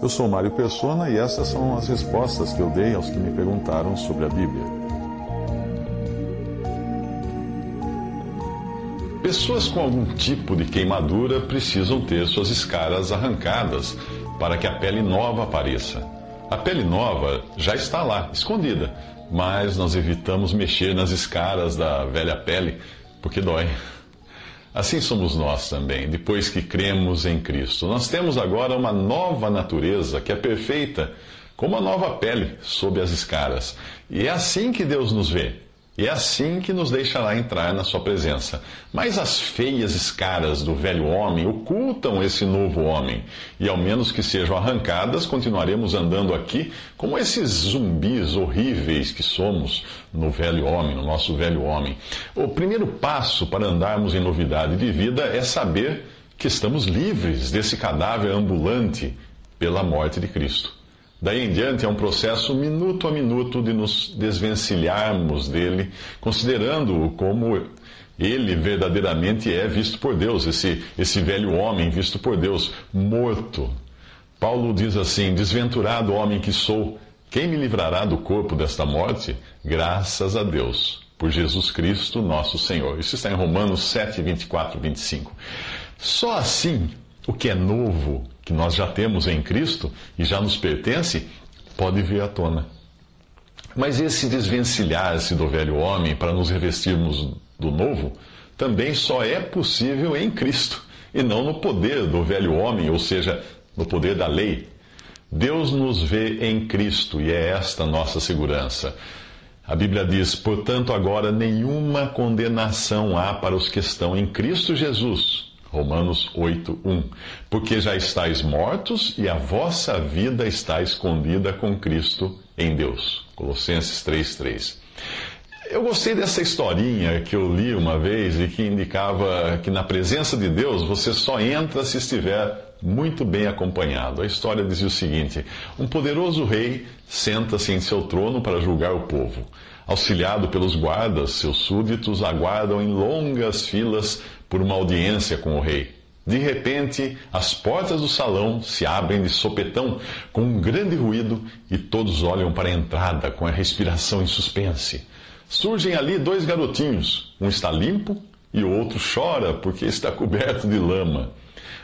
Eu sou Mário Persona e essas são as respostas que eu dei aos que me perguntaram sobre a Bíblia. Pessoas com algum tipo de queimadura precisam ter suas escaras arrancadas para que a pele nova apareça. A pele nova já está lá, escondida, mas nós evitamos mexer nas escaras da velha pele porque dói. Assim somos nós também, depois que cremos em Cristo. Nós temos agora uma nova natureza que é perfeita, como a nova pele sob as escaras. E é assim que Deus nos vê. E é assim que nos deixará entrar na sua presença. Mas as feias escaras do velho homem ocultam esse novo homem. E ao menos que sejam arrancadas, continuaremos andando aqui como esses zumbis horríveis que somos no velho homem, no nosso velho homem. O primeiro passo para andarmos em novidade de vida é saber que estamos livres desse cadáver ambulante pela morte de Cristo. Daí em diante é um processo minuto a minuto de nos desvencilharmos dele, considerando-o como ele verdadeiramente é visto por Deus, esse, esse velho homem visto por Deus, morto. Paulo diz assim: Desventurado homem que sou, quem me livrará do corpo desta morte? Graças a Deus, por Jesus Cristo, nosso Senhor. Isso está em Romanos 7, 24 25. Só assim o que é novo, que nós já temos em Cristo e já nos pertence, pode vir à tona. Mas esse desvencilhar-se do velho homem para nos revestirmos do novo também só é possível em Cristo e não no poder do velho homem, ou seja, no poder da lei. Deus nos vê em Cristo e é esta nossa segurança. A Bíblia diz: portanto, agora nenhuma condenação há para os que estão em Cristo Jesus Romanos 8, 1. Porque já estáis mortos e a vossa vida está escondida com Cristo em Deus. Colossenses 3, 3. Eu gostei dessa historinha que eu li uma vez e que indicava que na presença de Deus você só entra se estiver muito bem acompanhado. A história dizia o seguinte: um poderoso rei senta-se em seu trono para julgar o povo. Auxiliado pelos guardas, seus súditos aguardam em longas filas por uma audiência com o rei. De repente, as portas do salão se abrem de sopetão com um grande ruído e todos olham para a entrada com a respiração em suspense. Surgem ali dois garotinhos. Um está limpo e o outro chora porque está coberto de lama.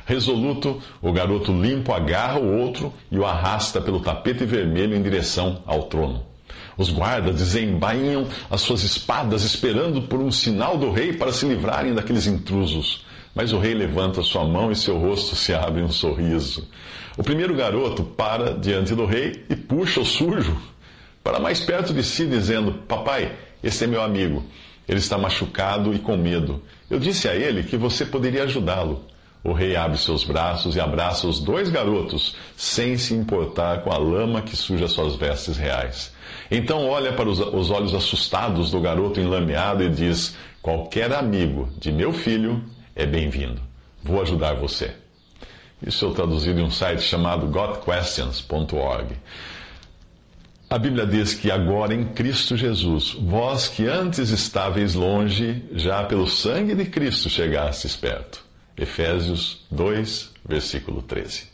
Resoluto, o garoto limpo agarra o outro e o arrasta pelo tapete vermelho em direção ao trono. Os guardas desembainham as suas espadas, esperando por um sinal do rei para se livrarem daqueles intrusos. Mas o rei levanta sua mão e seu rosto se abre em um sorriso. O primeiro garoto para diante do rei e puxa o sujo para mais perto de si, dizendo: Papai, esse é meu amigo. Ele está machucado e com medo. Eu disse a ele que você poderia ajudá-lo. O rei abre seus braços e abraça os dois garotos, sem se importar com a lama que suja suas vestes reais. Então olha para os, os olhos assustados do garoto enlameado e diz: Qualquer amigo de meu filho é bem-vindo. Vou ajudar você. Isso eu traduzi em um site chamado gotquestions.org. A Bíblia diz que agora em Cristo Jesus, vós que antes estáveis longe, já pelo sangue de Cristo chegastes perto. Efésios 2, versículo 13.